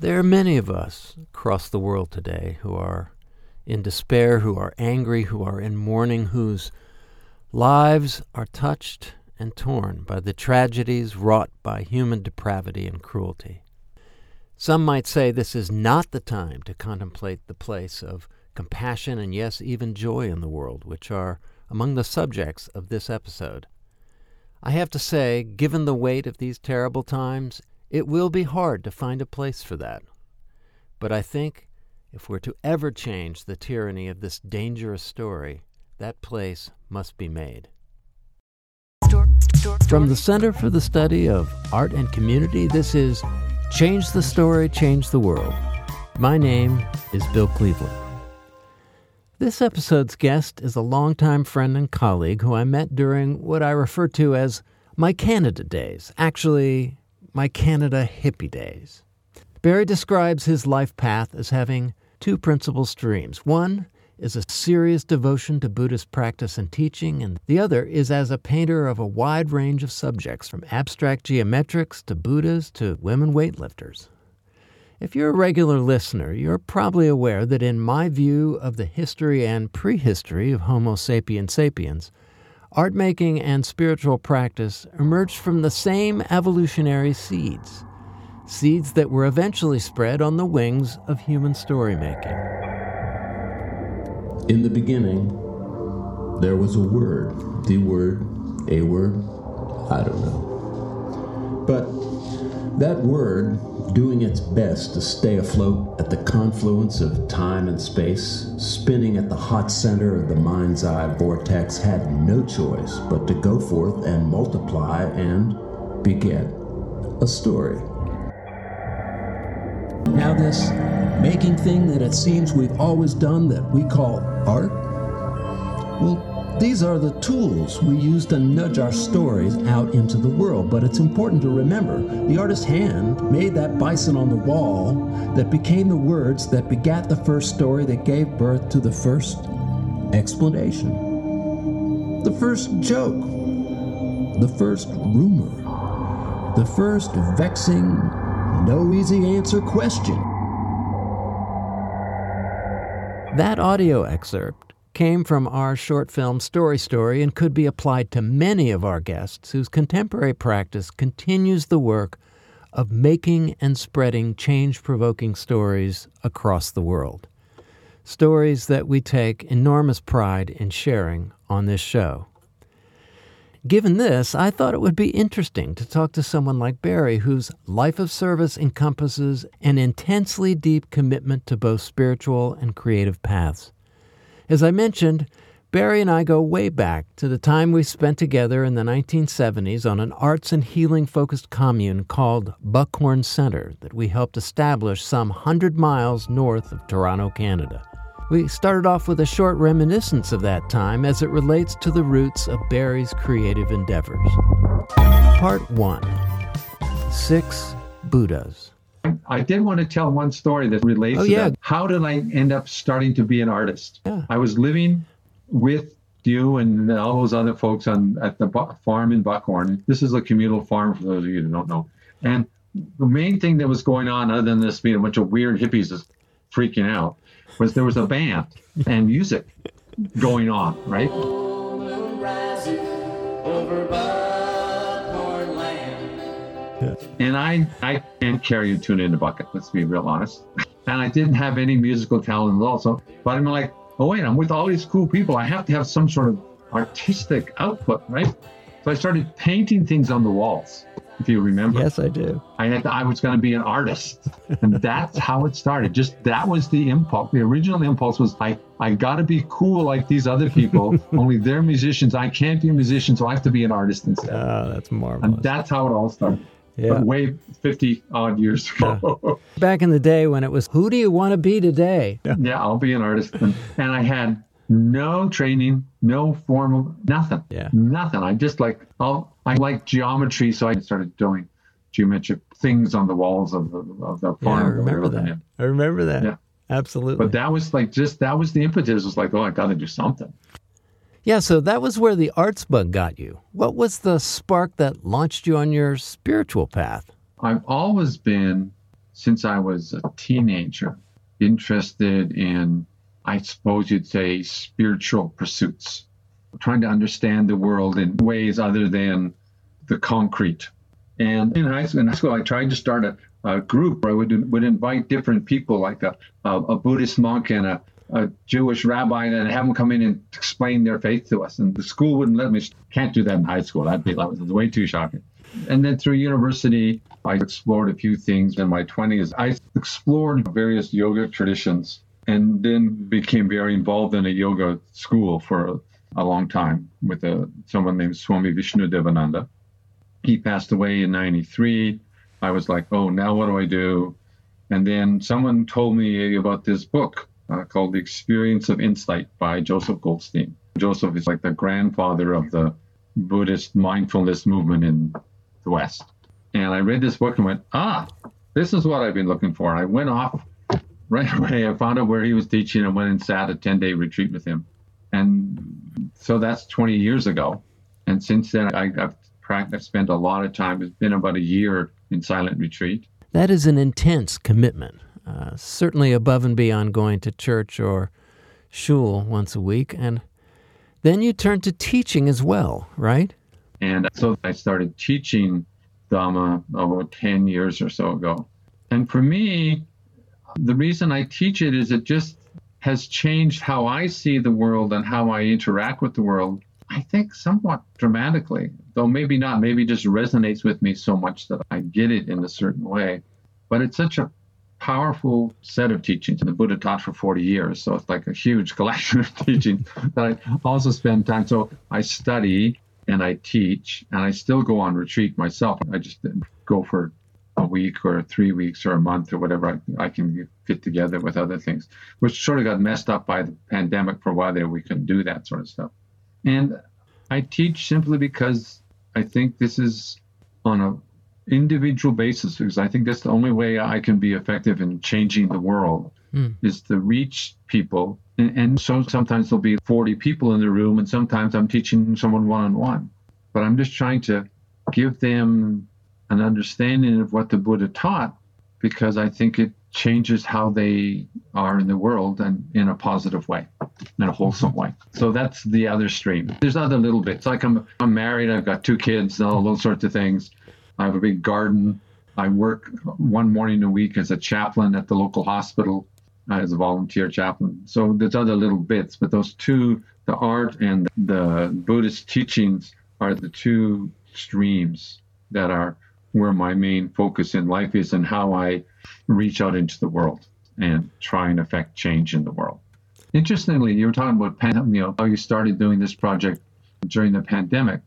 There are many of us across the world today who are in despair, who are angry, who are in mourning, whose lives are touched and torn by the tragedies wrought by human depravity and cruelty. Some might say this is not the time to contemplate the place of compassion and, yes, even joy in the world, which are among the subjects of this episode. I have to say, given the weight of these terrible times, it will be hard to find a place for that. But I think if we're to ever change the tyranny of this dangerous story, that place must be made. From the Center for the Study of Art and Community, this is Change the Story, Change the World. My name is Bill Cleveland. This episode's guest is a longtime friend and colleague who I met during what I refer to as my Canada days, actually, my Canada hippie days. Barry describes his life path as having two principal streams. One is a serious devotion to Buddhist practice and teaching, and the other is as a painter of a wide range of subjects, from abstract geometrics to Buddhas to women weightlifters. If you're a regular listener, you're probably aware that in my view of the history and prehistory of Homo sapiens sapiens, art making and spiritual practice emerged from the same evolutionary seeds, seeds that were eventually spread on the wings of human story making. In the beginning, there was a word, the word, a word, I don't know. But that word doing its best to stay afloat at the confluence of time and space, spinning at the hot center of the mind's eye vortex, had no choice but to go forth and multiply and beget a story. Now, this making thing that it seems we've always done that we call art, well, these are the tools we use to nudge our stories out into the world. But it's important to remember the artist's hand made that bison on the wall that became the words that begat the first story that gave birth to the first explanation, the first joke, the first rumor, the first vexing, no easy answer question. That audio excerpt came from our short film Story Story and could be applied to many of our guests whose contemporary practice continues the work of making and spreading change provoking stories across the world. Stories that we take enormous pride in sharing on this show. Given this, I thought it would be interesting to talk to someone like Barry, whose life of service encompasses an intensely deep commitment to both spiritual and creative paths. As I mentioned, Barry and I go way back to the time we spent together in the 1970s on an arts and healing focused commune called Buckhorn Center that we helped establish some 100 miles north of Toronto, Canada. We started off with a short reminiscence of that time as it relates to the roots of Barry's creative endeavors. Part 1 Six Buddhas. I did want to tell one story that relates Oh, to yeah. that. How did I end up starting to be an artist? Yeah. I was living with you and all those other folks on at the bu- farm in Buckhorn. This is a communal farm for those of you who don't know. And the main thing that was going on, other than this being a bunch of weird hippies just freaking out, was there was a band and music going on, right? And I, I can't carry a tune in a bucket, let's be real honest. And I didn't have any musical talent at all. So, but I'm like, oh, wait, I'm with all these cool people. I have to have some sort of artistic output, right? So I started painting things on the walls, if you remember. Yes, I do. I had I was going to be an artist, and that's how it started. Just that was the impulse. The original impulse was I I got to be cool like these other people. only they're musicians. I can't be a musician, so I have to be an artist instead. Oh, that's and marvelous. that's how it all started. Yeah. But way fifty odd years ago. Back in the day when it was, who do you want to be today? Yeah, I'll be an artist. And, and I had no training, no formal, nothing. Yeah. Nothing. I just like, oh, I like geometry. So I started doing geometric things on the walls of the, of the Yeah, I farm. that we remember that. in. I remember that. Yeah. Absolutely. But that was like, just, that was the impetus. It was like, oh, I got to do something. Yeah, so that was where the arts bug got you. What was the spark that launched you on your spiritual path? I've always been since I was a teenager, interested in, I suppose you'd say, spiritual pursuits, trying to understand the world in ways other than the concrete. And in high school, in high school I tried to start a, a group where I would, would invite different people, like a, a, a Buddhist monk and a, a Jewish rabbi, and have them come in and explain their faith to us. And the school wouldn't let me. Can't do that in high school. That'd be that was way too shocking. And then through university, I explored a few things in my 20s. I explored various yoga traditions and then became very involved in a yoga school for a, long time with a, someone named Swami Vishnu Devananda. He passed away in 93. I was like, oh, now what do I do? And then someone told me about this book uh, called The Experience of Insight by Joseph Goldstein. Joseph is like the grandfather of the Buddhist mindfulness movement in the West. And I read this book and went, ah, this is what I've been looking for. I went off right away. I found out where he was teaching and went and sat a 10 day retreat with him. And so that's 20 years ago. And since then, I, have I've spent a lot of time. It's been about a year in silent retreat. That is an intense commitment, uh, certainly above and beyond going to church or shul once a week. And then you turn to teaching as well, right? And so I started teaching Dhamma about 10 years or so ago. And for me, the reason I teach it is it just has changed how I see the world and how I interact with the world I think somewhat dramatically, though maybe not, maybe just resonates with me so much that I get it in a certain way. But it's such a powerful set of teachings. And the Buddha taught for 40 years, so it's like a huge collection of teachings that I also spend time. So I study and I teach, and I still go on retreat myself. I just go for a week or three weeks or a month or whatever I, I can fit together with other things, which sort of got messed up by the pandemic for a while there. We couldn't do that sort of stuff. And I teach simply because I think this is on a individual basis because I think that's the only way I can be effective in changing the world mm. is to reach people. And, and, so sometimes there'll be 40 people in the room, and sometimes I'm teaching someone one on one. But I'm just trying to give them an understanding of what the Buddha taught because I think it changes how they are in the world and in a positive way, in a wholesome way. So that's the other stream. There's other little bits. Like I'm, I'm married, I've got two kids, all those sorts of things. I have a big garden. I work one morning a week as a chaplain at the local hospital uh, as a volunteer chaplain. So there's other little bits, but those two, the art and the Buddhist teachings, are the two streams that are where my main focus in life is and how I reach out into the world and try and affect change in the world. Interestingly, you were talking about you know how you started doing this project during the pandemic.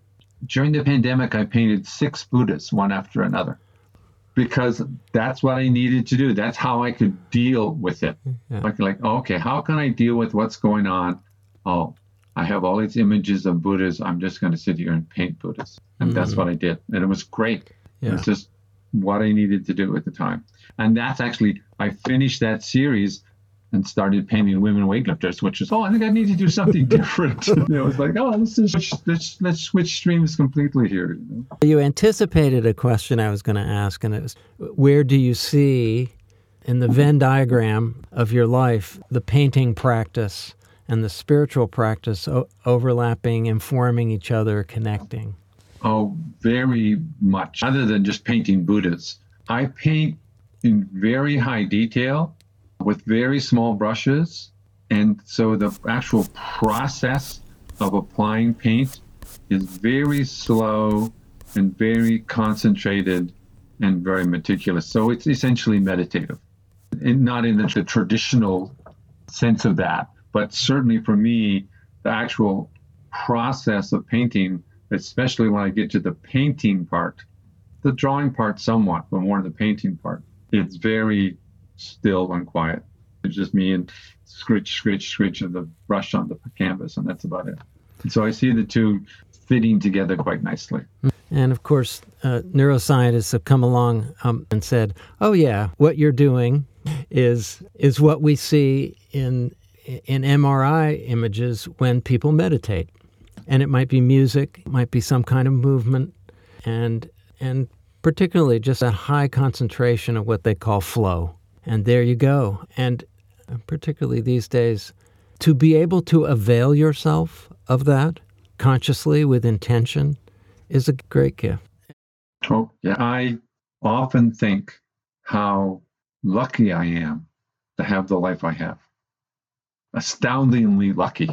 During the pandemic, I painted six Buddhas one after another because that's what I needed to do. That's how I could deal with it. Yeah. Like, like, okay, how can I deal with what's going on? Oh, I have all these images of Buddhas. I'm just going to sit here and paint Buddhas, and mm-hmm. that's what I did, and it was great. Yeah. It's just what I needed to do at the time. And that's actually, I finished that series and started painting women weightlifters, which was, oh, I think I need to do something different. it was like, oh, let's, just, let's, let's switch streams completely here. You, know? you anticipated a question I was going to ask, and it was, where do you see in the Venn diagram of your life the painting practice and the spiritual practice o- overlapping, informing each other, connecting? Oh, very much. Other than just painting Buddhas, I paint in very high detail with very small brushes. And so the actual process of applying paint is very slow and very concentrated and very meticulous. So it's essentially meditative. And not in the, the traditional sense of that, but certainly for me, the actual process of painting especially when I get to the painting part. The drawing part, somewhat, but more the painting part. It's very still and quiet. It's just me and scritch, scritch, scritch of the brush on the canvas, and that's about it. And so I see the two fitting together quite nicely. And of course, uh, neuroscientists have come along um, and said, "Oh yeah, what you're doing is is what we see in in MRI images when people meditate." and it might be music, it might be some kind of movement, and and particularly just a high concentration of what they call flow. And there you go. And particularly these days, to be able to avail yourself of that consciously with intention is a great gift. Oh, yeah. I often think how lucky I am to have the life I have. Astoundingly lucky.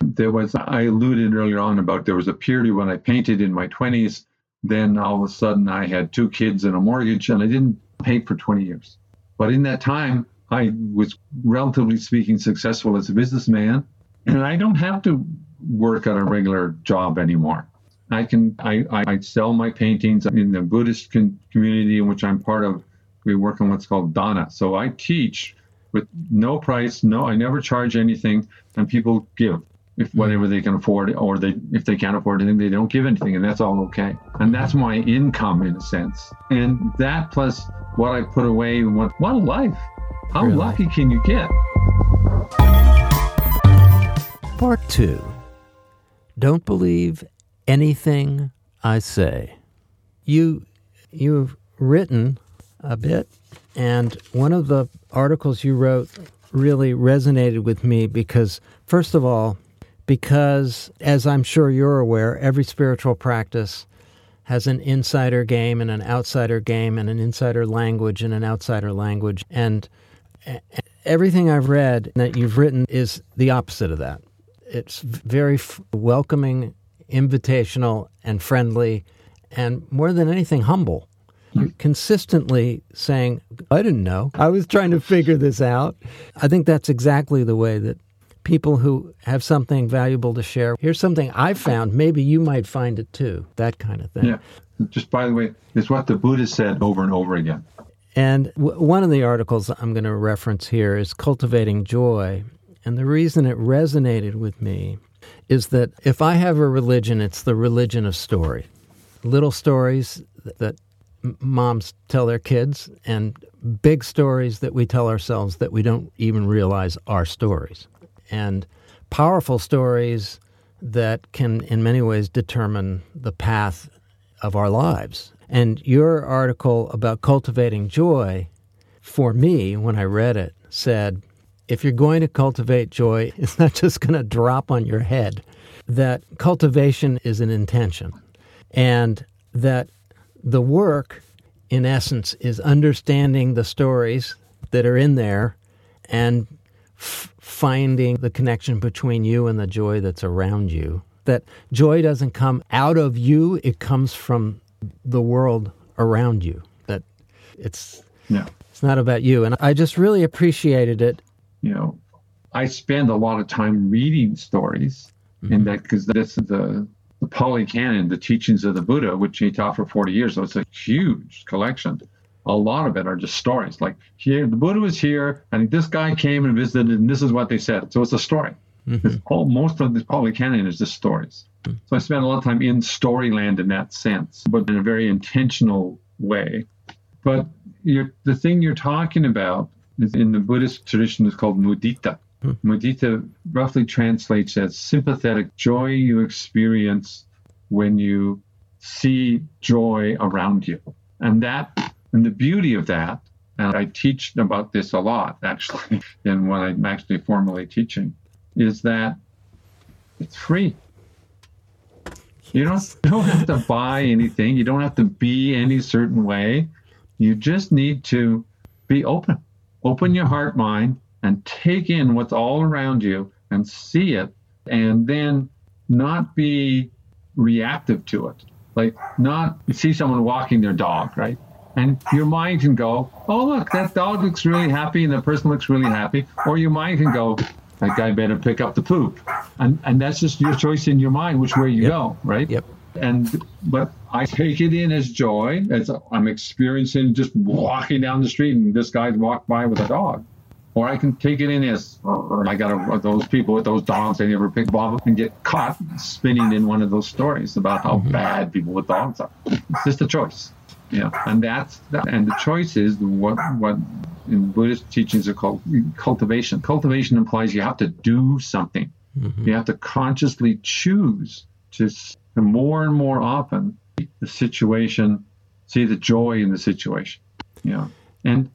There was, I alluded earlier on about there was a period when I painted in my 20s. Then all of a sudden I had two kids and a mortgage and I didn't paint for 20 years. But in that time, I was relatively speaking successful as a businessman, and I don't have to work at a regular job anymore. I can I, I sell my paintings in the Buddhist con- community in which I'm part of. We work on what's called dana. So I teach with no price, no I never charge anything, and people give if mm-hmm. whatever they can afford, or they if they can't afford anything, they don't give anything, and that's all okay. And that's my income in a sense. And that plus what I put away, what what a life! How really? lucky can you get? Part two. Don't believe anything I say. You you've written a bit, and one of the articles you wrote really resonated with me because, first of all, because as I'm sure you're aware, every spiritual practice has an insider game and an outsider game and an insider language and an outsider language. And everything I've read that you've written is the opposite of that. It's very welcoming invitational and friendly, and more than anything, humble. You're consistently saying, I didn't know. I was trying to figure this out. I think that's exactly the way that people who have something valuable to share. Here's something I found. Maybe you might find it too. That kind of thing. Yeah. Just by the way, it's what the Buddha said over and over again. And w- one of the articles I'm going to reference here is Cultivating Joy. And the reason it resonated with me is that if I have a religion, it's the religion of story. Little stories that moms tell their kids, and big stories that we tell ourselves that we don't even realize are stories. And powerful stories that can, in many ways, determine the path of our lives. And your article about cultivating joy, for me, when I read it, said if you're going to cultivate joy, it's not just going to drop on your head. That cultivation is an intention. And that the work, in essence, is understanding the stories that are in there and f- finding the connection between you and the joy that's around you. That joy doesn't come out of you, it comes from the world around you. That it's yeah. it's not about you. And I just really appreciated it you know, I spend a lot of time reading stories, mm-hmm. and that because this is the the Pali Canon, the teachings of the Buddha, which he taught for 40 years. So it's a huge collection. A lot of it are just stories. Like here, the Buddha was here, and this guy came and visited, and this is what they said. So it's a story. Mm-hmm. All, most of the Pali Canon is just stories. Mm-hmm. So I spend a lot of time in storyland in that sense, but in a very intentional way. But the thing you're talking about in the Buddhist tradition is called mudita. Hmm. Mudita roughly translates as sympathetic joy you experience when you see joy around you. And that, and the beauty of that, and I teach about this a lot actually, in what I'm actually formally teaching, is that it's free. You don't, you don't have to buy anything. You don't have to be any certain way. You just need to be open open your heart mind and take in what's all around you and see it and then not be reactive to it like not see someone walking their dog right and your mind can go oh look that dog looks really happy and the person looks really happy or your mind can go that guy better pick up the poop and and that's just your choice in your mind which way you yep. go right yep and but I take it in as joy as I'm experiencing just walking down the street and this guy's walked by with a dog. Or I can take it in as I got those people with those dogs they never pick Bob up and get caught spinning in one of those stories about how mm-hmm. bad people with dogs are. It's just a choice. Yeah, and that's and the choice is what what in Buddhist teachings are called cultivation. Cultivation implies you have to do something. Mm-hmm. You have to consciously choose to more and more often the situation see the joy in the situation. Yeah, and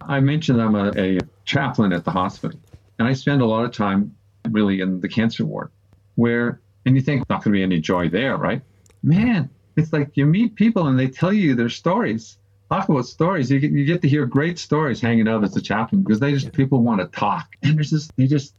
I mentioned I'm a, a chaplain at the hospital, and I spend a lot of time really in the cancer ward, where and you think not going to be any joy there, right? Man, it's like you meet people and they tell you their stories. Talk about stories. You get, you get to hear great stories hanging out as a chaplain because they just people want to talk, and there's just they just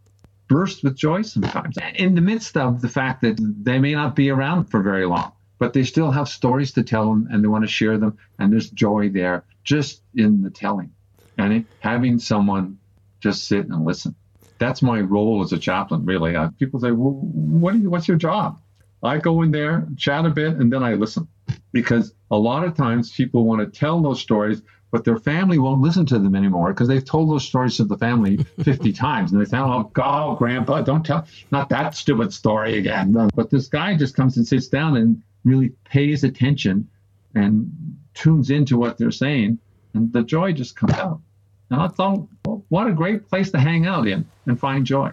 burst with joy sometimes in the midst of the fact that they may not be around for very long, but they still have stories to tell them and they want to share them, and there's joy there just in the telling and having someone just sit and listen. That's my role as a chaplain, really. Uh, people say, "Well, what you, what's your job?" I go in there, chat a bit, and then I listen because a lot of times people want to tell those stories, but their family won't listen to them anymore because they've told those stories to the family 50 times. And they say, oh, God, grandpa, don't tell, not that stupid story again. But this guy just comes and sits down and really pays attention and tunes into what they're saying. And the joy just comes out. And I thought, what a great place to hang out in and find joy.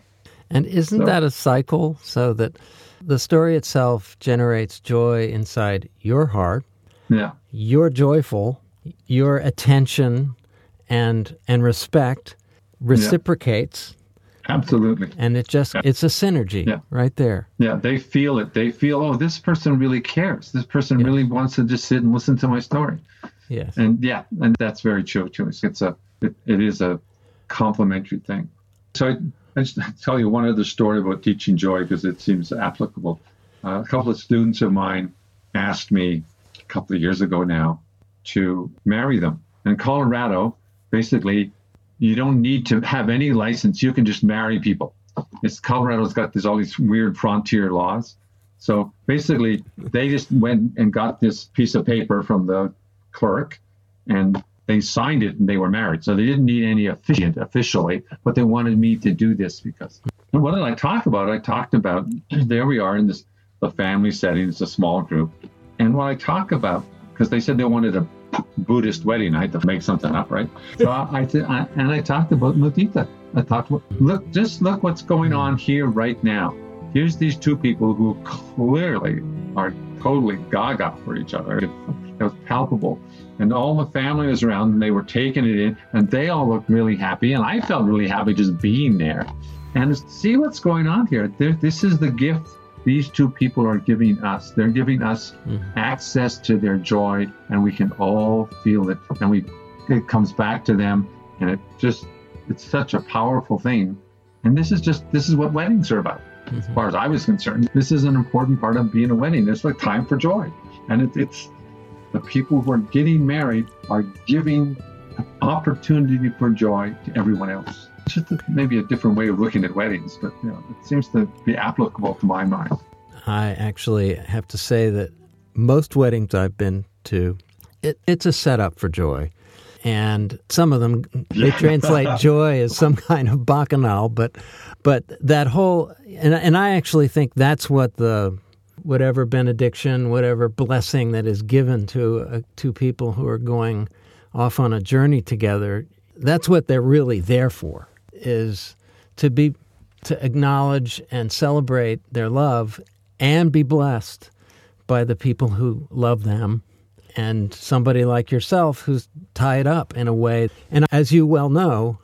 And isn't so, that a cycle so that the story itself generates joy inside your heart? Yeah. You're joyful your attention and and respect reciprocates. Yeah. Absolutely. And it just, it's a synergy yeah. right there. Yeah, they feel it. They feel, oh, this person really cares. This person really wants to just sit and listen to my story. Yes. And yeah, and that's very true too. It's a, it, it is a complementary thing. So I, I just tell you one other story about teaching joy because it seems applicable. Uh, a couple of students of mine asked me a couple of years ago now, to marry them. In Colorado, basically, you don't need to have any license. You can just marry people. It's Colorado's got this all these weird frontier laws. So basically, they just went and got this piece of paper from the clerk, and they signed it, and they were married. So they didn't need any officiant officially, but they wanted me to do this because. And what did I talk about? I talked about there we are in this the family setting. It's a small group, and what I talk about because they said they wanted a Buddhist wedding. I had to make something up, right? So I, I, I and I talked about mudita. I talked about look, just look what's going on here right now. Here's these two people who clearly are totally gaga for each other. It, was palpable. And all the family was around and they were taking it in and they all looked really happy. And I felt really happy just being there. And see what's going on here. There, this is the gift these two people are giving us. They're giving us mm-hmm. access to their joy, and we can all feel it. And we, it comes back to them, and it just, it's such a powerful thing. And this is just, this is what weddings are about. Mm-hmm. As far as I was concerned, this is an important part of being a wedding. It's like time for joy, and it, it's the people who are getting married are giving opportunity for joy to everyone else just a, maybe a different way of looking at weddings, but you know, it seems to be applicable to my mind. I actually have to say that most weddings I've been to, it, it's a setup for joy. And some of them they translate joy as some kind of bacchanal, but but that whole and and I actually think that's what the whatever benediction, whatever blessing that is given to uh, two people who are going off on a journey together, that's what they're really there for is to be to acknowledge and celebrate their love and be blessed by the people who love them and somebody like yourself who's tied up in a way. And as you well know,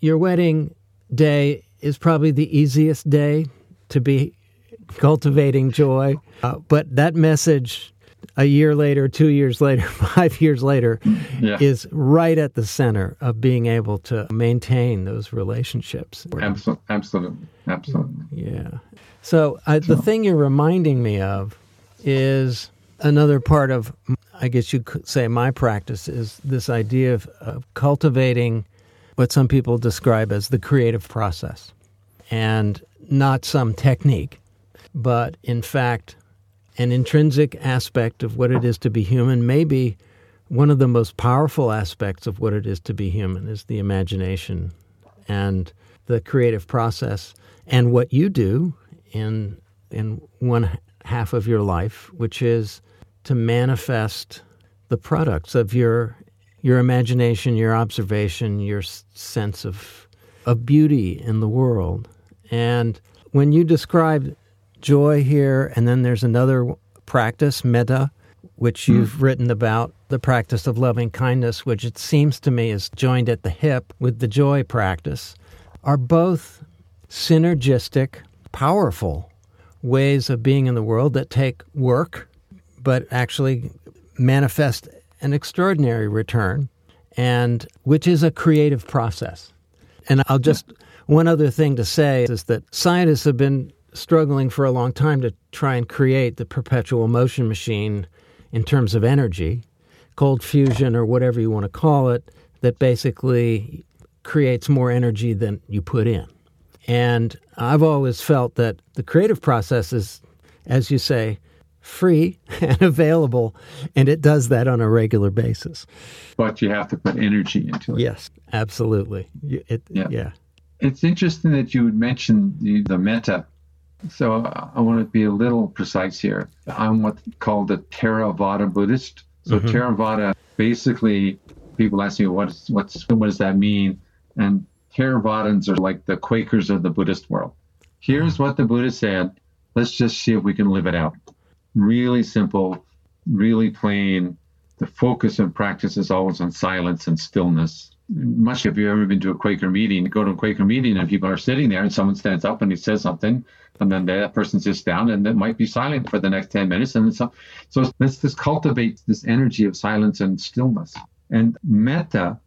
your wedding day is probably the easiest day to be cultivating joy. Uh, but that message a year later, two years later, five years later, yeah. is right at the center of being able to maintain those relationships. Absolutely, absolutely, absolutely. Yeah. So uh, the thing you're reminding me of is another part of, I guess you could say, my practice is this idea of, of cultivating what some people describe as the creative process, and not some technique, but in fact an intrinsic aspect of what it is to be human, maybe one of the most powerful aspects of what it is to be human is the imagination and the creative process and what you do in in one half of your life, which is to manifest the products of your your imagination, your observation, your sense of of beauty in the world. And when you describe joy here, and then there's another practice, metta, which hmm. you've written about, the practice of loving kindness, which it seems to me is joined at the hip with the joy practice, are both synergistic, powerful ways of being in the world that take work, but actually manifest an extraordinary return, and which is a creative process. And I'll just, one other thing to say is that scientists have been struggling for a long time to try and create the perpetual motion machine in terms of energy, cold fusion or whatever you want to call it, that basically creates more energy than you put in. And I've always felt that the creative process is, as you say, free and available, and it does that on a regular basis. But you have to put energy into it. Yes, absolutely. It, Yeah. yeah. It's interesting that you would mention the, the metta. So uh, I want to be a little precise here. I'm what's called a Theravada Buddhist. So mm-hmm. Theravada, basically, people ask me what's what's what does that mean? And Theravadins are like the Quakers of the Buddhist world. Here's what the Buddha said. Let's just see if we can live it out. Really simple, really plain. The focus and practice is always on silence and stillness. Much if you've ever been to a Quaker meeting, go to a Quaker meeting and people are sitting there and someone stands up and he says something and then that person sits down and it might be silent for the next 10 minutes. And so, so let's just cultivate this energy of silence and stillness. And metta,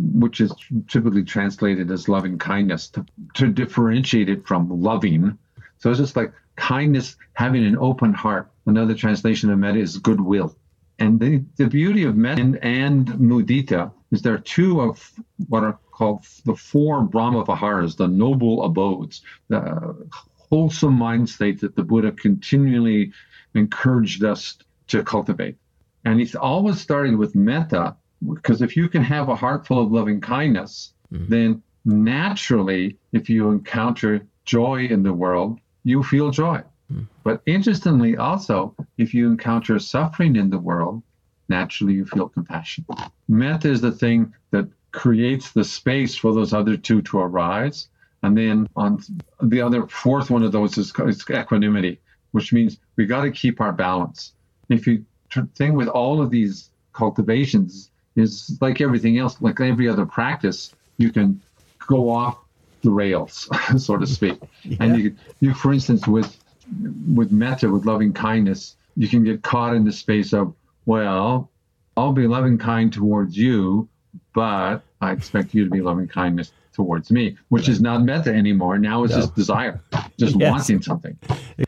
which is typically translated as loving kindness, to, to differentiate it from loving. So it's just like kindness, having an open heart. Another translation of metta is goodwill. And the, the beauty of metta and, and mudita is there are two of what are called the four Brahma Viharas, the noble abodes, the wholesome mind state that the Buddha continually encouraged us to cultivate. And he's always starting with metta, because if you can have a heart full of loving kindness, mm-hmm. then naturally, if you encounter joy in the world, you feel joy. Mm-hmm. But interestingly, also, if you encounter suffering in the world, naturally you feel compassion. Metta is the thing that creates the space for those other two to arise. And then on the other fourth one of those is, is equanimity, which means we got to keep our balance. If you thing with all of these cultivations is like everything else, like every other practice, you can go off the rails, so to speak. And you, you, for instance, with with metta, with loving kindness, you can get caught in the space of, well, I'll be loving kind towards you, but I expect you to be loving kindness towards me, which is not metta anymore. Now it's No. just desire, just Yes. wanting something.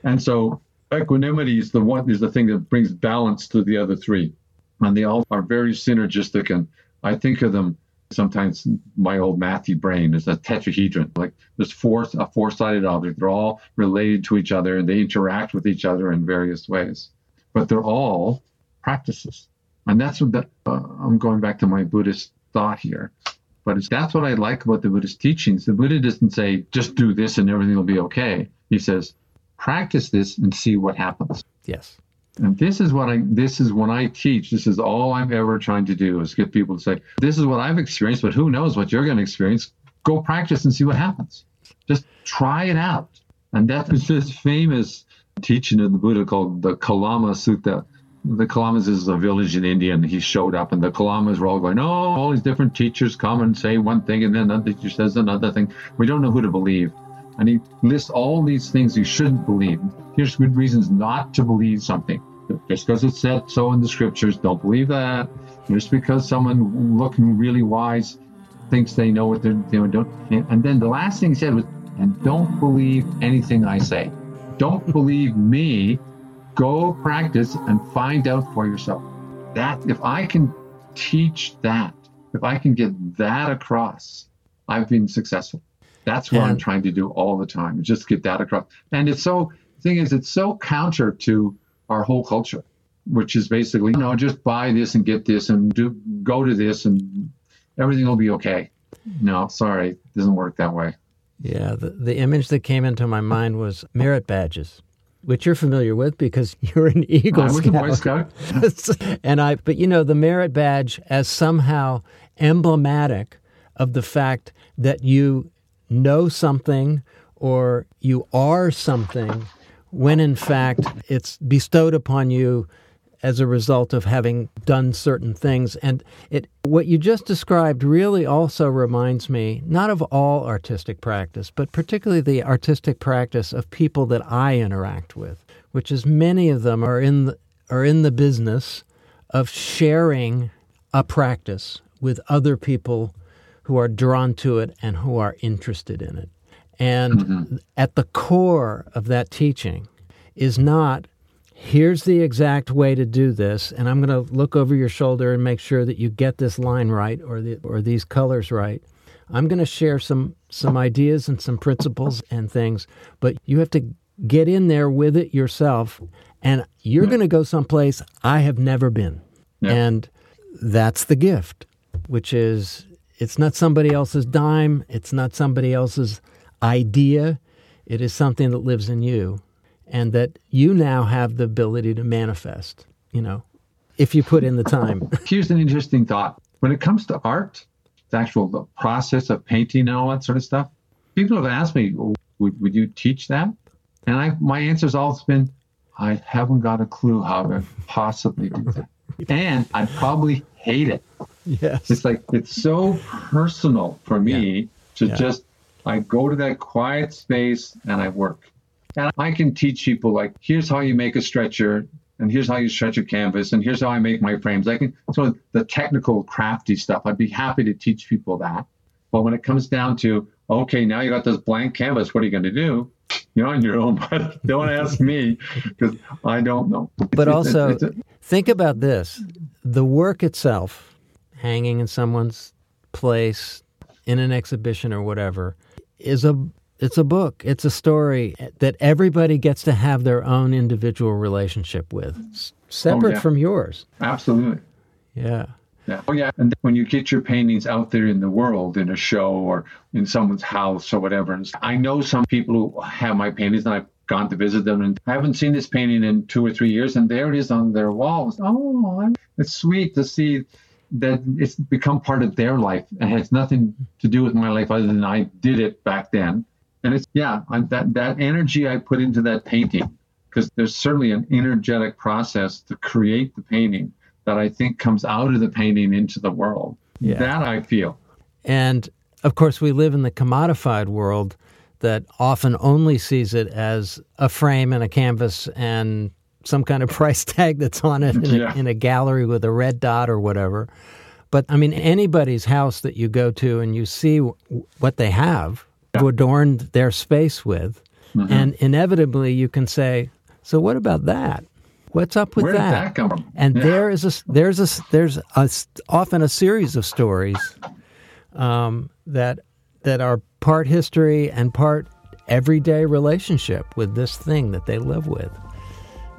And so equanimity is the one is the thing that brings balance to the other three. And they all are very synergistic. And I think of them sometimes my old mathy brain is a tetrahedron. Like there's four a four-sided object. They're all related to each other and they interact with each other in various ways. But they're all practices. And that's what the, uh, I'm going back to my Buddhist thought here. But it's, that's what I like about the Buddhist teachings. The Buddha doesn't say, just do this and everything will be okay. He says, practice this and see what happens. Yes. And this is what I this is when I teach, this is all I'm ever trying to do is get people to say, This is what I've experienced, but who knows what you're gonna experience. Go practice and see what happens. Just try it out. And that is this famous teaching of the Buddha called the Kalama Sutta. The Kalamas is a village in India, and he showed up, and the Kalamas were all going, Oh, all these different teachers come and say one thing, and then another teacher says another thing. We don't know who to believe. And he lists all these things you shouldn't believe. Here's good reasons not to believe something. Just because it said so in the scriptures, don't believe that. Just because someone looking really wise thinks they know what they're doing, don't. And then the last thing he said was, and don't believe anything I say. Don't believe me. Go practice and find out for yourself. That if I can teach that, if I can get that across, I've been successful. That's what I'm trying to do all the time. Just get that across. And it's so thing is it's so counter to our whole culture, which is basically, you know, just buy this and get this and do go to this and everything will be okay. No, sorry, it doesn't work that way. Yeah, the, the image that came into my mind was merit badges, which you're familiar with because you're an Eagle I was Scout. Boy Scout. and I, but you know, the merit badge as somehow emblematic of the fact that you know something or you are something when in fact it's bestowed upon you as a result of having done certain things. And it, what you just described really also reminds me not of all artistic practice, but particularly the artistic practice of people that I interact with, which is many of them are in the, are in the business of sharing a practice with other people who are drawn to it and who are interested in it. And mm-hmm. at the core of that teaching is not here's the exact way to do this and i'm going to look over your shoulder and make sure that you get this line right or the, or these colors right i'm going to share some some ideas and some principles and things but you have to get in there with it yourself and you're yeah. going to go someplace i have never been yeah. and that's the gift which is it's not somebody else's dime it's not somebody else's idea it is something that lives in you and that you now have the ability to manifest, you know, if you put in the time. Here's an interesting thought. When it comes to art, the actual the process of painting and all that sort of stuff, people have asked me, would, would you teach that? And I, my answer's always been, I haven't got a clue how to possibly do that. and I probably hate it. Yes. It's like, it's so personal for me yeah. to yeah. just, I go to that quiet space and I work. And I can teach people like, here's how you make a stretcher, and here's how you stretch a canvas, and here's how I make my frames. I can so the technical, crafty stuff. I'd be happy to teach people that. But when it comes down to, okay, now you got this blank canvas, what are you going to do? You're on your own, but don't ask me because I don't know. But also, it's, it's, it's, think about this: the work itself, hanging in someone's place, in an exhibition or whatever, is a it's a book. It's a story that everybody gets to have their own individual relationship with, separate oh, yeah. from yours. Absolutely. Yeah. Yeah. Oh, yeah. And when you get your paintings out there in the world, in a show or in someone's house or whatever, and I know some people who have my paintings and I've gone to visit them and I haven't seen this painting in two or three years, and there it is on their walls. Oh, it's sweet to see that it's become part of their life and has nothing to do with my life other than I did it back then. And it's yeah, I, that that energy I put into that painting because there's certainly an energetic process to create the painting that I think comes out of the painting into the world. Yeah. That I feel. And of course, we live in the commodified world that often only sees it as a frame and a canvas and some kind of price tag that's on it in, yeah. a, in a gallery with a red dot or whatever. But I mean, anybody's house that you go to and you see what they have adorned their space with. Mm-hmm. And inevitably you can say, so what about that? What's up with Where that? that come from? And yeah. there is a there's a there's a, often a series of stories um, that that are part history and part everyday relationship with this thing that they live with.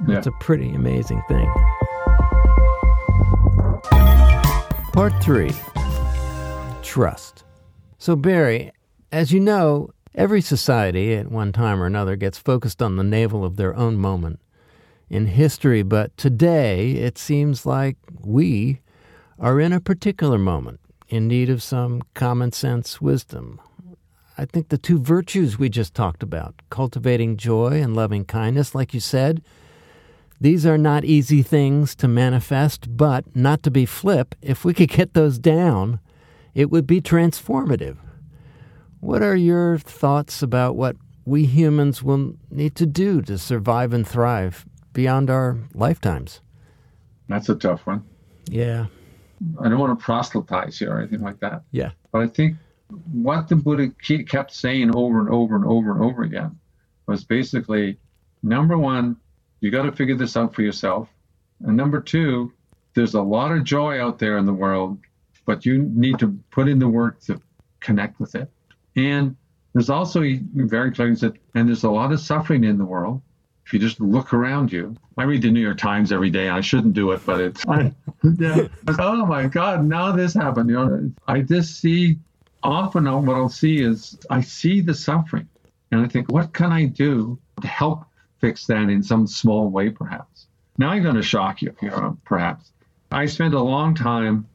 Yeah. It's a pretty amazing thing. Part three trust. So, Barry, as you know, every society at one time or another gets focused on the navel of their own moment in history, but today it seems like we are in a particular moment in need of some common sense wisdom. I think the two virtues we just talked about, cultivating joy and loving kindness, like you said, these are not easy things to manifest, but not to be flip, if we could get those down, it would be transformative. What are your thoughts about what we humans will need to do to survive and thrive beyond our lifetimes? That's a tough one. Yeah. I don't want to proselytize here or anything like that. Yeah. But I think what the Buddha kept saying over and over and over and over again was basically number one, you got to figure this out for yourself. And number two, there's a lot of joy out there in the world, but you need to put in the work to connect with it. And there's also very clearly said, and there's a lot of suffering in the world. If you just look around you, I read the New York Times every day. I shouldn't do it, but it's I, yeah. oh my God, now this happened. You know, I just see often what I'll see is I see the suffering, and I think, what can I do to help fix that in some small way, perhaps? Now I'm going to shock you, you know, perhaps. I spent a long time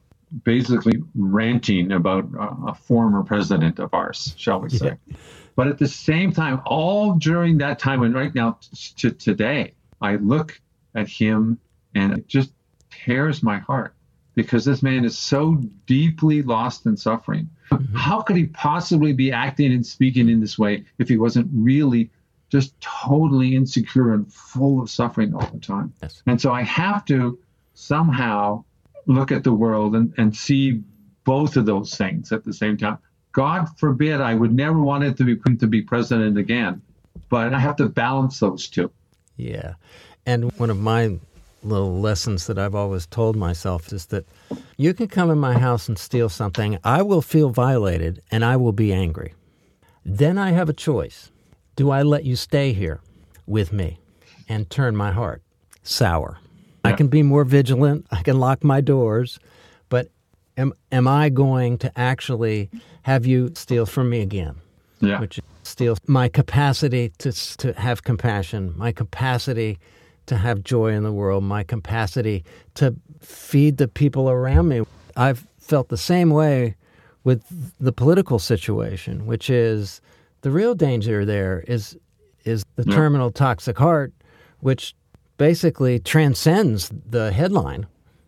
basically ranting about a former president of ours, shall we say. Yeah. But at the same time, all during that time and right now to today, I look at him And it just tears my heart because this man is so deeply lost in suffering. Mm-hmm. How could he possibly be acting and speaking in this way if he wasn't really just totally insecure and full of suffering all the time? Yes. And so I have to somehow look at the world and, and see both of those things at the same time. God forbid I would never want it to be to be president again, but I have to balance those two. Yeah. And one of my little lessons that I've always told myself is that you can come in my house and steal something, I will feel violated and I will be angry. Then I have a choice. Do I let you stay here with me and turn my heart sour? Yeah. I can be more vigilant, I can lock my doors, but am am I going to actually have you steal from me again? Yeah. Which steals my capacity to to have compassion, my capacity to have joy in the world, my capacity to feed the people around me. I've felt the same way with the political situation, which is the real danger there is is the yeah. terminal toxic heart, which basically transcends the headline.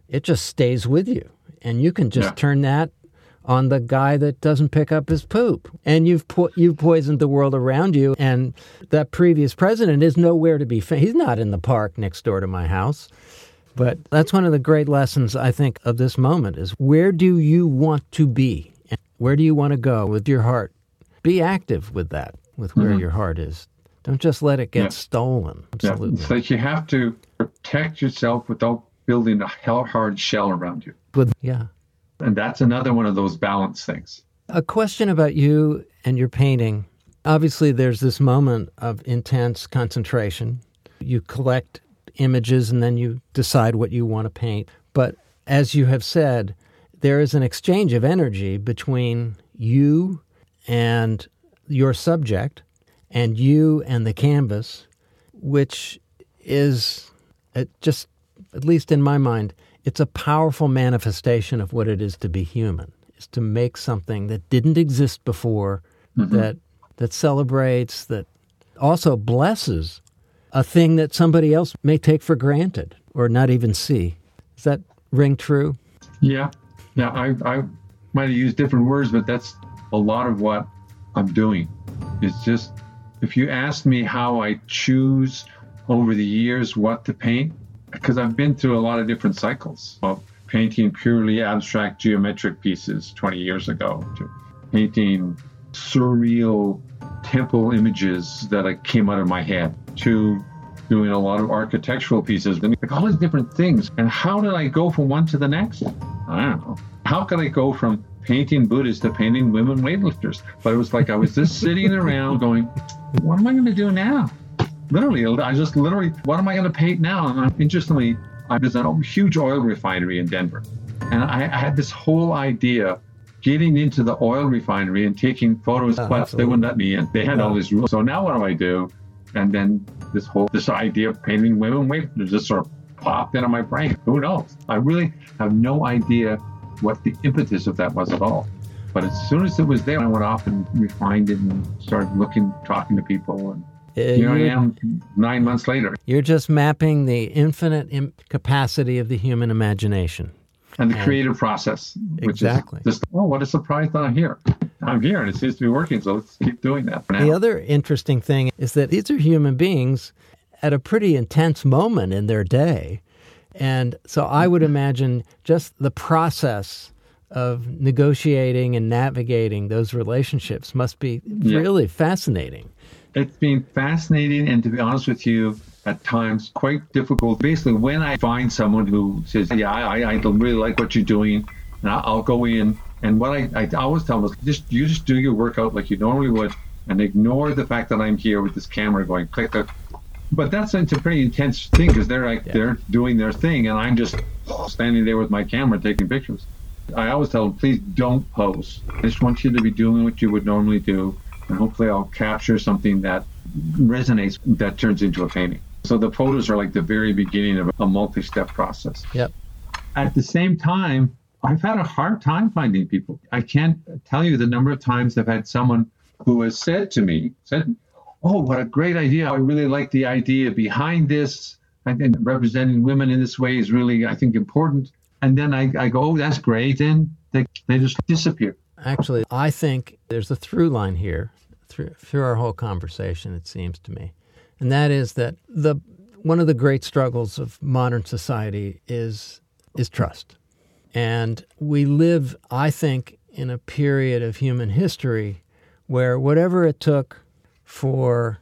It just stays with you. And you can just yeah. turn that on the guy that doesn't pick up his poop. And you've po- you've poisoned the world around you. And that previous president is nowhere to be found. He's not in the park next door to my house. But that's one of the great lessons I think of this moment is where do you want to be? Where do you want to go with your heart? Be active with that, with where mm-hmm. your heart is. Don't just let it get stolen. Absolutely. Yeah. It's like you have to protect yourself without building a hell hard shell around you. Yeah. And that's another one of those balance things. A question about you and your painting. Obviously, there's this moment of intense concentration. You collect images and then you decide what you want to paint. But as you have said, there is an exchange of energy between you and your subject and you and the canvas, which is just, at least in my mind, it's a powerful manifestation of what it is to be human, is to make something that didn't exist before, mm-hmm. that that celebrates, that also blesses a thing that somebody else may take for granted or not even see. Does that ring true? Yeah. Yeah, I, I might have used different words, but that's a lot of what I'm doing. It's just if you ask me how I choose over the years what to paint, because I've been through a lot of different cycles of painting purely abstract geometric pieces 20 years ago to painting surreal temple images that came out of my head to doing a lot of architectural pieces and like all these different things. And how did I go from one to the next? I don't know. How could I go from painting Buddhists to painting women weightlifters? But it was like I was just sitting around going, what am I going to do now? literally, I just literally, what am I going to paint now? And interestingly, there's a huge oil refinery in Denver. And I, I, had this whole idea getting into the oil refinery and taking photos, oh, but absolutely. they wouldn't let me in. They had all these rules. So now what do I do? And then this whole this idea of painting women weightlifters just sort of popped into my brain. Who knows? I really have no idea what the impetus of that was at all. But as soon as it was there, I went off and refined it and started looking, talking to people, and uh, Here I am nine months later. You're just mapping the infinite capacity of the human imagination. And the and creative process. exactly. just, oh, what a surprise that I'm here. I'm here and it seems to be working, so let's keep doing that. The other interesting thing is that these are human beings at a pretty intense moment in their day. And so I would mm-hmm. imagine just the process of negotiating and navigating those relationships must be yeah. really fascinating it's been fascinating and to be honest with you, at times quite difficult. Basically, when I find someone who says, "Yeah, I, I really like what you're doing," and I'll go in, and what I, I always tell them is, just you just do your workout like you normally would, and ignore the fact that I'm here with this camera going click click. But that's it's a pretty intense thing because they're like yeah. they're doing their thing, and I'm just standing there with my camera taking pictures. I always tell them, please don't pose. I just want you to be doing what you would normally do and hopefully I'll capture something that resonates that turns into a painting. So the photos are like the very beginning of a multi-step process. Yep. At the same time, I've had a hard time finding people. I can't tell you the number of times I've had someone who has said to me, said, "Oh, what a great idea! I really like the idea behind this." and representing women in this way is really, I think, important. And then I, I go, oh, that's great. And they, they just disappear. Actually, I think there's a through line here through, through our whole conversation, it seems to me. And that is that the one of the great struggles of modern society is is trust. And we live, I think, in a period of human history where whatever it took for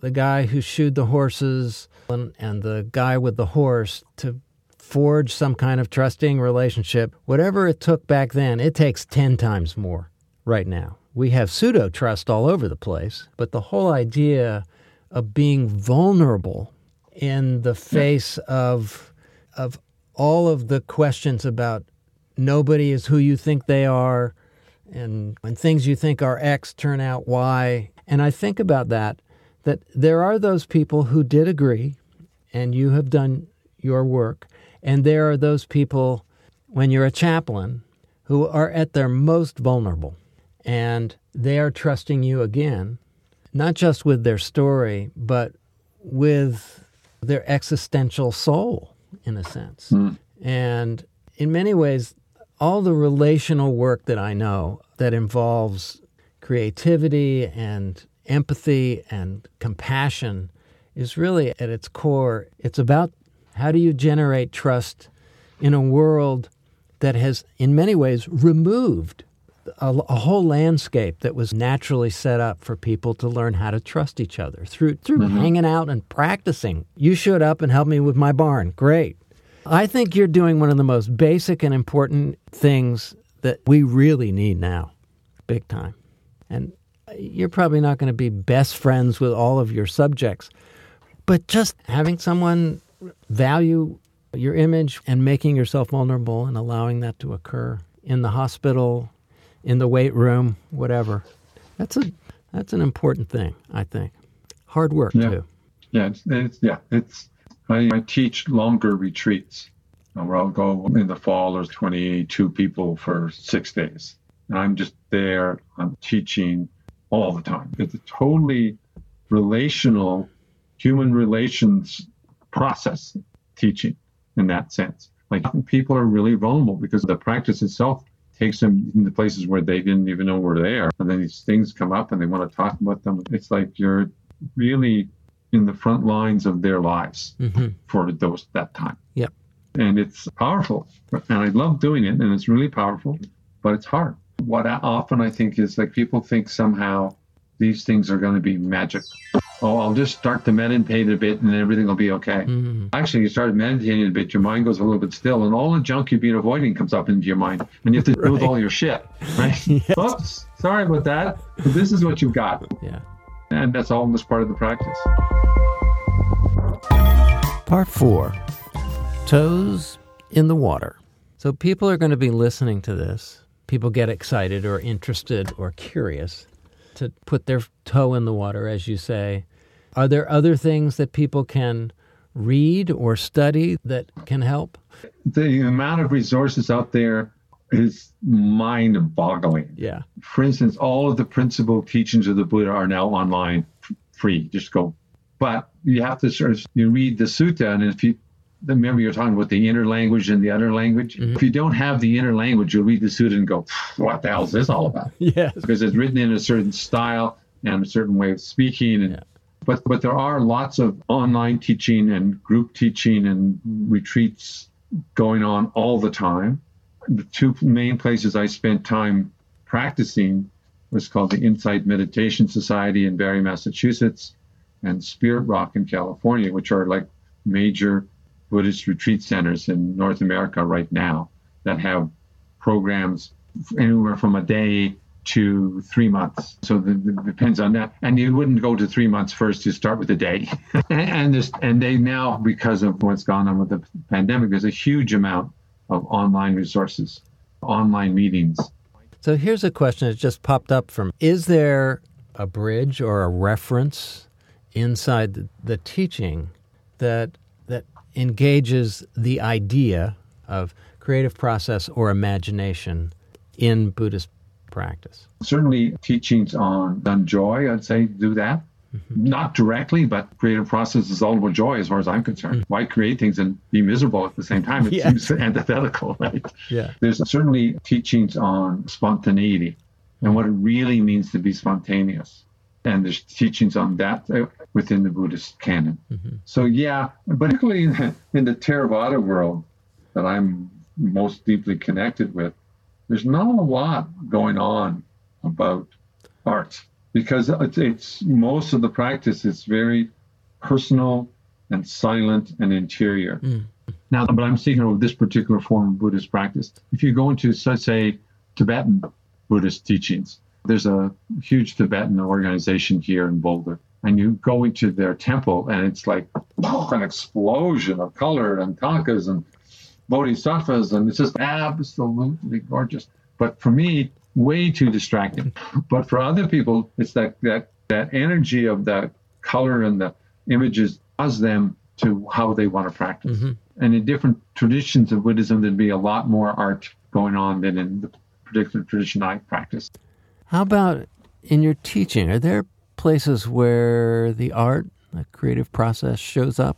the guy who shoed the horses and, and the guy with the horse to forge some kind of trusting relationship, whatever it took back then, it takes 10 times more right now. We have pseudo trust all over the place, but the whole idea of being vulnerable in the face yeah. of of all of the questions about nobody is who you think they are and when things you think are X turn out Y. And I think about that, that there are those people who did agree and you have done your work. And there are those people, when you're a chaplain, who are at their most vulnerable and they are trusting you again, not just with their story, but with their existential soul, in a sense. Mm. And in many ways, all the relational work that I know that involves creativity and empathy and compassion is really at its core, it's about how do you generate trust in a world that has, in many ways, removed a, a, whole landscape that was naturally set up for people to learn how to trust each other through through mm-hmm. hanging out and practicing. You showed up and helped me with my barn. Great. I think you're doing one of the most basic and important things that we really need now, big time. And you're probably not going to be best friends with all of your subjects, but just having someone value your image and making yourself vulnerable and allowing that to occur in the hospital, in the weight room, whatever. That's a that's an important thing, I think. Hard work yeah. too. Yeah, it's, it's yeah, it's I, I teach longer retreats where I'll go in the fall. There's 22 people for six days. And I'm just there. I'm teaching all the time. It's a totally relational, human relations process teaching in that sense. Like people are really vulnerable because the practice itself takes them into places where they didn't even know were there. And then these things come up and they want to talk about them. It's like you're really in the front lines of their lives mm-hmm. for those that time. Yep. And it's powerful. And I love doing it and it's really powerful, but it's hard. What often I think is like people think somehow these things are going to be magic. Oh, I'll just start to meditate a bit and everything will be okay. Mm-hmm. Actually, you start meditating a bit, your mind goes a little bit still, and all the junk you've been avoiding comes up into your mind, and you have to right. deal with all your shit. Right? yes. Oops, sorry about that. But this is what you've got. Yeah. And that's almost part of the practice. Part four Toes in the water. So people are going to be listening to this. People get excited or interested or curious to put their toe in the water, as you say. Are there other things that people can read or study that can help? The amount of resources out there is mind boggling. Yeah. For instance, all of the principal teachings of the Buddha are now online free. Just go. But you have to sort of, you read the sutta, and if you remember you're talking about the inner language and the outer language. Mm-hmm. If you don't have the inner language, you'll read the sutta and go, "What the hell is this all about?" Yes, because it's written in a certain style and a certain way of speaking. And, yeah. But but there are lots of online teaching and group teaching and retreats going on all the time. The two main places I spent time practicing was called the Insight Meditation Society in Barre, Massachusetts, and Spirit Rock in California, which are like major Buddhist retreat centers in North America right now that have programs anywhere from a day to three months. So it depends on that. And you wouldn't go to three months first. You start with a day. and this, and they now, because of what's gone on with the pandemic, there's a huge amount of online resources, online meetings. So here's a question that just popped up from Is there a bridge or a reference inside the, the teaching that engages the idea of creative process or imagination in Buddhist practice? Certainly, teachings on, on joy, I'd say, do that. Mm-hmm. Not directly, but creative process is all about joy as far as I'm concerned. Mm. Why create things and be miserable at the same time? It Yes. seems antithetical, right? Yeah. There's certainly teachings on spontaneity and mm. what it really means to be spontaneous. And there's teachings on that uh, within the Buddhist canon. So, yeah, particularly in the, in the Theravada world that I'm most deeply connected with, there's not a lot going on about art because it's, it's most of the practice is very personal and silent and interior. Now, but I'm speaking of this particular form of Buddhist practice. If you go into, say, Tibetan Buddhist teachings, there's a huge Tibetan organization here in Boulder, and you go into their temple, and it's like an explosion of color and thangkas and bodhisattvas, and it's just absolutely gorgeous. But for me, way too distracting. But for other people, it's that that that energy of that color and the images draws them to how they want to practice. Mm-hmm. And in different traditions of Buddhism, there'd be a lot more art going on than in the particular tradition I practice. How about in your teaching? Are there places where the art, the creative process shows up?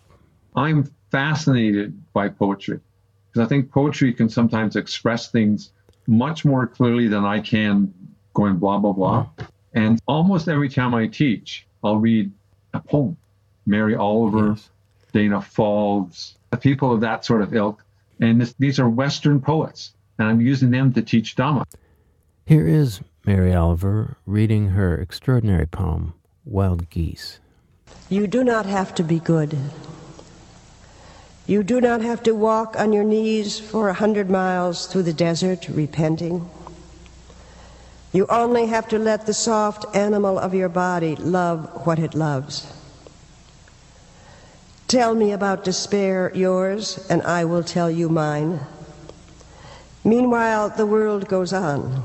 I'm fascinated by poetry because I think poetry can sometimes express things much more clearly than I can going blah, blah, blah. And almost every time I teach, I'll read a poem. Mary Oliver, Yes. Danna Faulds, people of that sort of ilk. And this, these are Western poets, and I'm using them to teach Dhamma. Here is Mary Oliver reading her extraordinary poem, Wild Geese. You do not have to be good. You do not have to walk on your knees for a hundred miles through the desert repenting. You only have to let the soft animal of your body love what it loves. Tell me about despair, yours, and I will tell you mine. Meanwhile, the world goes on.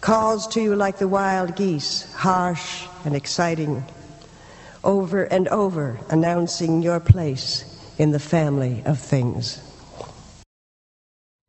calls to you like the wild geese, harsh and exciting, over and over announcing your place in the family of things.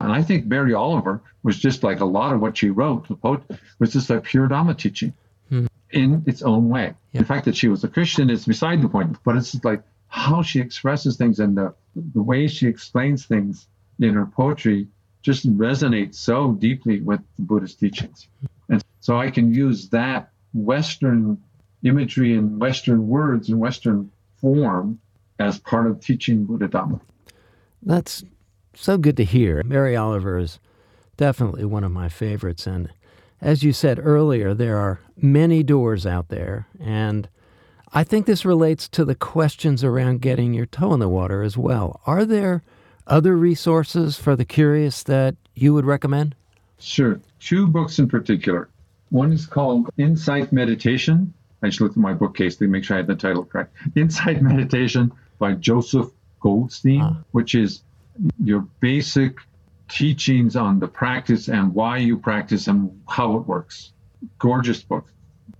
And I think Mary Oliver was just like a lot of what she wrote, the poet, was just like pure Dhamma teaching hmm. in its own way. Yeah. The fact that she was a Christian is beside the point, but it's just like how she expresses things and the, the way she explains things in her poetry just resonates so deeply with the Buddhist teachings. And so I can use that Western imagery and Western words and Western form as part of teaching Buddha Dhamma. That's so good to hear. Mary Oliver is definitely one of my favorites. And as you said earlier, there are many doors out there. And I think this relates to the questions around getting your toe in the water as well. Are there other resources for the curious that you would recommend? Sure. Two books in particular. One is called Insight Meditation. I just looked at my bookcase to make sure I had the title correct. Insight Meditation by Joseph Goldstein, Ah. which is your basic teachings on the practice and why you practice and how it works. Gorgeous book,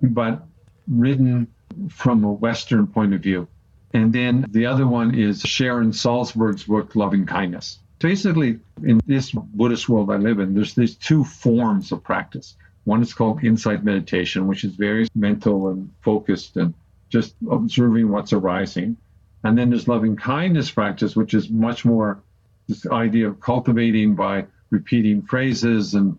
but written from a Western point of view. And then the other one is Sharon Salzberg's book, Loving Kindness. Basically, in this Buddhist world I live in, there's these two forms of practice. One is called insight meditation, which is very mental and focused and just observing what's arising. And then there's loving kindness practice, which is much more this idea of cultivating by repeating phrases and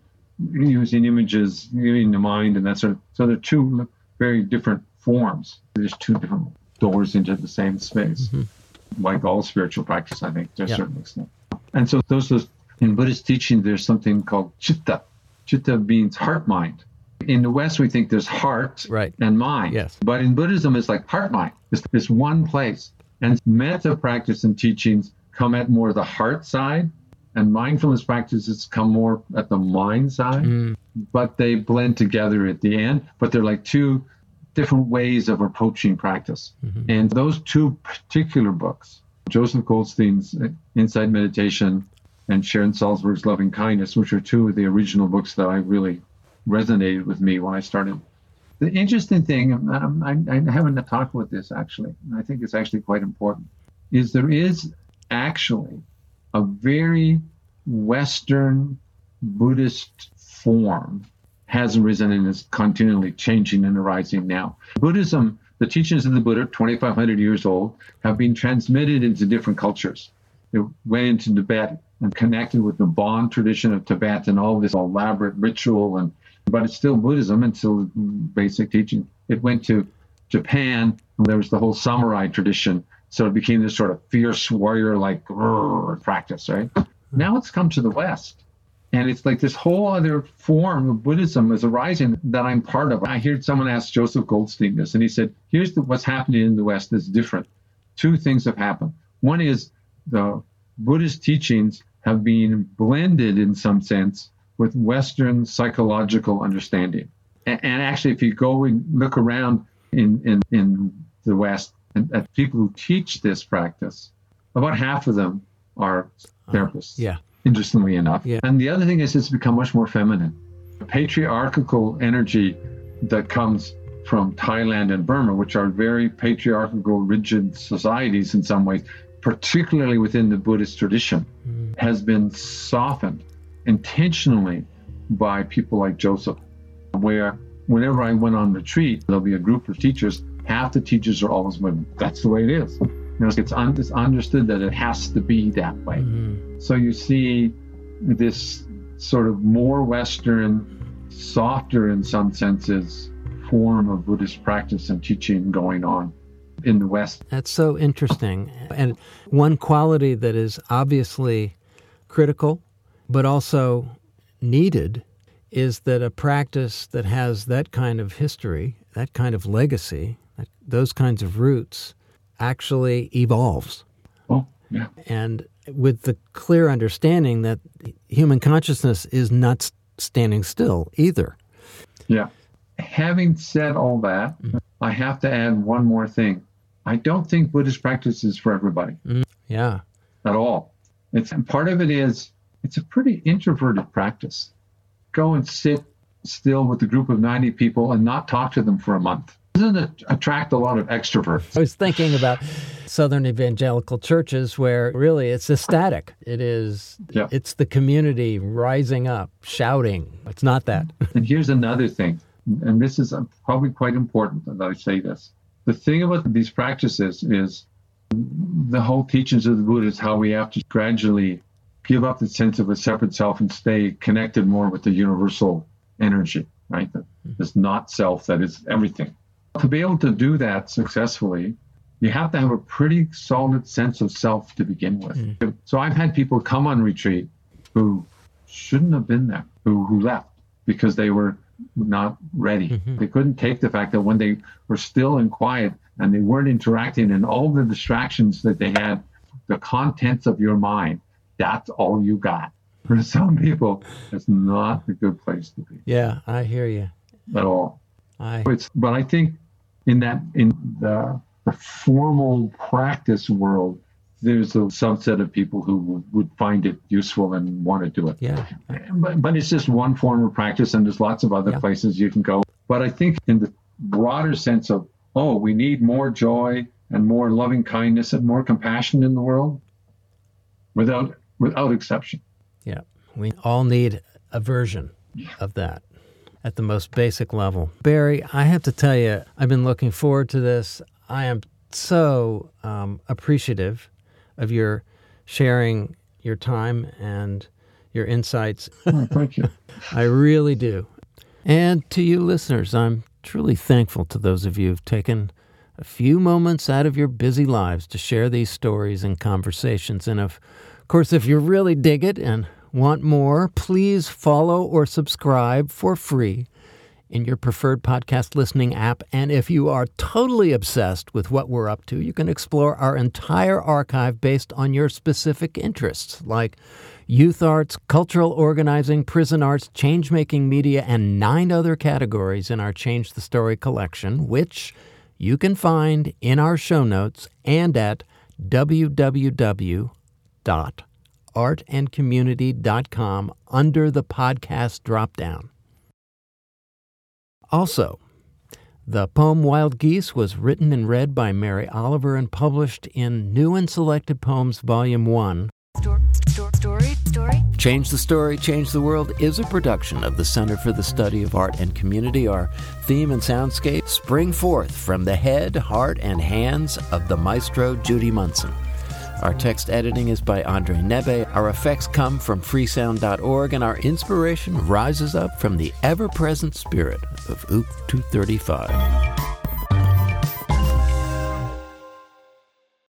using images in the mind and that sort of. So they're two very different forms. There's two different doors into the same space, mm-hmm. like all spiritual practice, I think, to a Yeah. certain extent. And so those, those in Buddhist teaching, there's something called chitta. Chitta means heart mind. In the West, we think there's heart Right. and mind. Yes. But in Buddhism, it's like heart mind. It's, it's one place. And metta practice and teachings come at more the heart side, and mindfulness practices come more at the mind side. Mm. But they blend together at the end. But they're like two different ways of approaching practice. Mm-hmm. And those two particular books, Joseph Goldstein's Insight Meditation and Sharon Salzberg's Loving Kindness, which are two of the original books that I really resonated with me when I started. The interesting thing, um, I, I haven't talked about this actually, and I think it's actually quite important, is there is actually a very Western Buddhist form has arisen and is continually changing and arising now. Buddhism, the teachings of the Buddha, 2,500 years old, have been transmitted into different cultures. It went into Tibet and connected with the Bon tradition of Tibet and all this elaborate ritual, and but it's still Buddhism and still basic teaching. It went to Japan, and there was the whole samurai tradition, so it became this sort of fierce warrior-like practice. Right hmm. now, it's come to the West and it's like this whole other form of Buddhism is arising that I'm part of. I heard someone ask Joseph Goldstein this, and he said, Here's the, what's happening in the West that's different. Two things have happened. One is the Buddhist teachings have been blended in some sense with Western psychological understanding. And, and actually, if you go and look around in, in, in the West and at people who teach this practice, about half of them are therapists. Uh, yeah interestingly enough. Yeah. And the other thing is it's become much more feminine. The patriarchal energy that comes from Thailand and Burma, which are very patriarchal, rigid societies in some ways, particularly within the Buddhist tradition, mm. has been softened intentionally by people like Joseph, where whenever I went on retreat, there'll be a group of teachers, half the teachers are always women. That's the way it is. You know, it's, un- it's understood that it has to be that way. Mm-hmm. So you see this sort of more Western, softer in some senses, form of Buddhist practice and teaching going on in the West. That's so interesting. And one quality that is obviously critical, but also needed, is that a practice that has that kind of history, that kind of legacy, that, those kinds of roots, actually evolves. Oh, yeah. And with the clear understanding that human consciousness is not standing still either. Yeah. Having said all that, mm-hmm. I have to add one more thing. I don't think Buddhist practice is for everybody. Mm, yeah. At all. It's part of it is it's a pretty introverted practice. Go and sit still with a group of 90 people and not talk to them for a month doesn't it attract a lot of extroverts? I was thinking about Southern evangelical churches where really it's ecstatic. It is, yeah. it's the community rising up, shouting. It's not that. And here's another thing, and this is uh, probably quite important that I say this. The thing about these practices is the whole teachings of the Buddha is how we have to gradually give up the sense of a separate self and stay connected more with the universal energy, right? That is not self, that is everything. To be able to do that successfully, you have to have a pretty solid sense of self to begin with. Mm. So I've had people come on retreat who shouldn't have been there, who, who left because they were not ready. Mm-hmm. They couldn't take the fact that when they were still and quiet and they weren't interacting and all the distractions that they had, the contents of your mind, that's all you got. For some people, it's not a good place to be. Yeah, I hear you. At all. I... It's, but I think in that in the, the formal practice world, there's a subset of people who would find it useful and want to do it. Yeah. But, but it's just one form of practice, and there's lots of other yeah. places you can go. But I think in the broader sense of, oh, we need more joy and more loving kindness and more compassion in the world, without without exception. Yeah, we all need a version of that at the most basic level. Barry, I have to tell you, I've been looking forward to this. I am so um, appreciative of your sharing your time and your insights. Oh, thank you. I really do. And to you listeners, I'm truly thankful to those of you who've taken a few moments out of your busy lives to share these stories and conversations. And of course, if you really dig it and Want more? Please follow or subscribe for free in your preferred podcast listening app. And if you are totally obsessed with what we're up to, you can explore our entire archive based on your specific interests, like youth arts, cultural organizing, prison arts, change making media, and nine other categories in our Change the Story collection, which you can find in our show notes and at www.artandcommunity.com under the podcast dropdown. Also, the poem Wild Geese was written and read by Mary Oliver and published in New and Selected Poems, Volume 1. Story, story, story. Change the Story, Change the World is a production of the Center for the Study of Art and Community. Our theme and soundscape spring forth from the head, heart, and hands of the maestro Judy Munson. Our text editing is by Andre Nebe. Our effects come from freesound.org, and our inspiration rises up from the ever present spirit of OOC 235.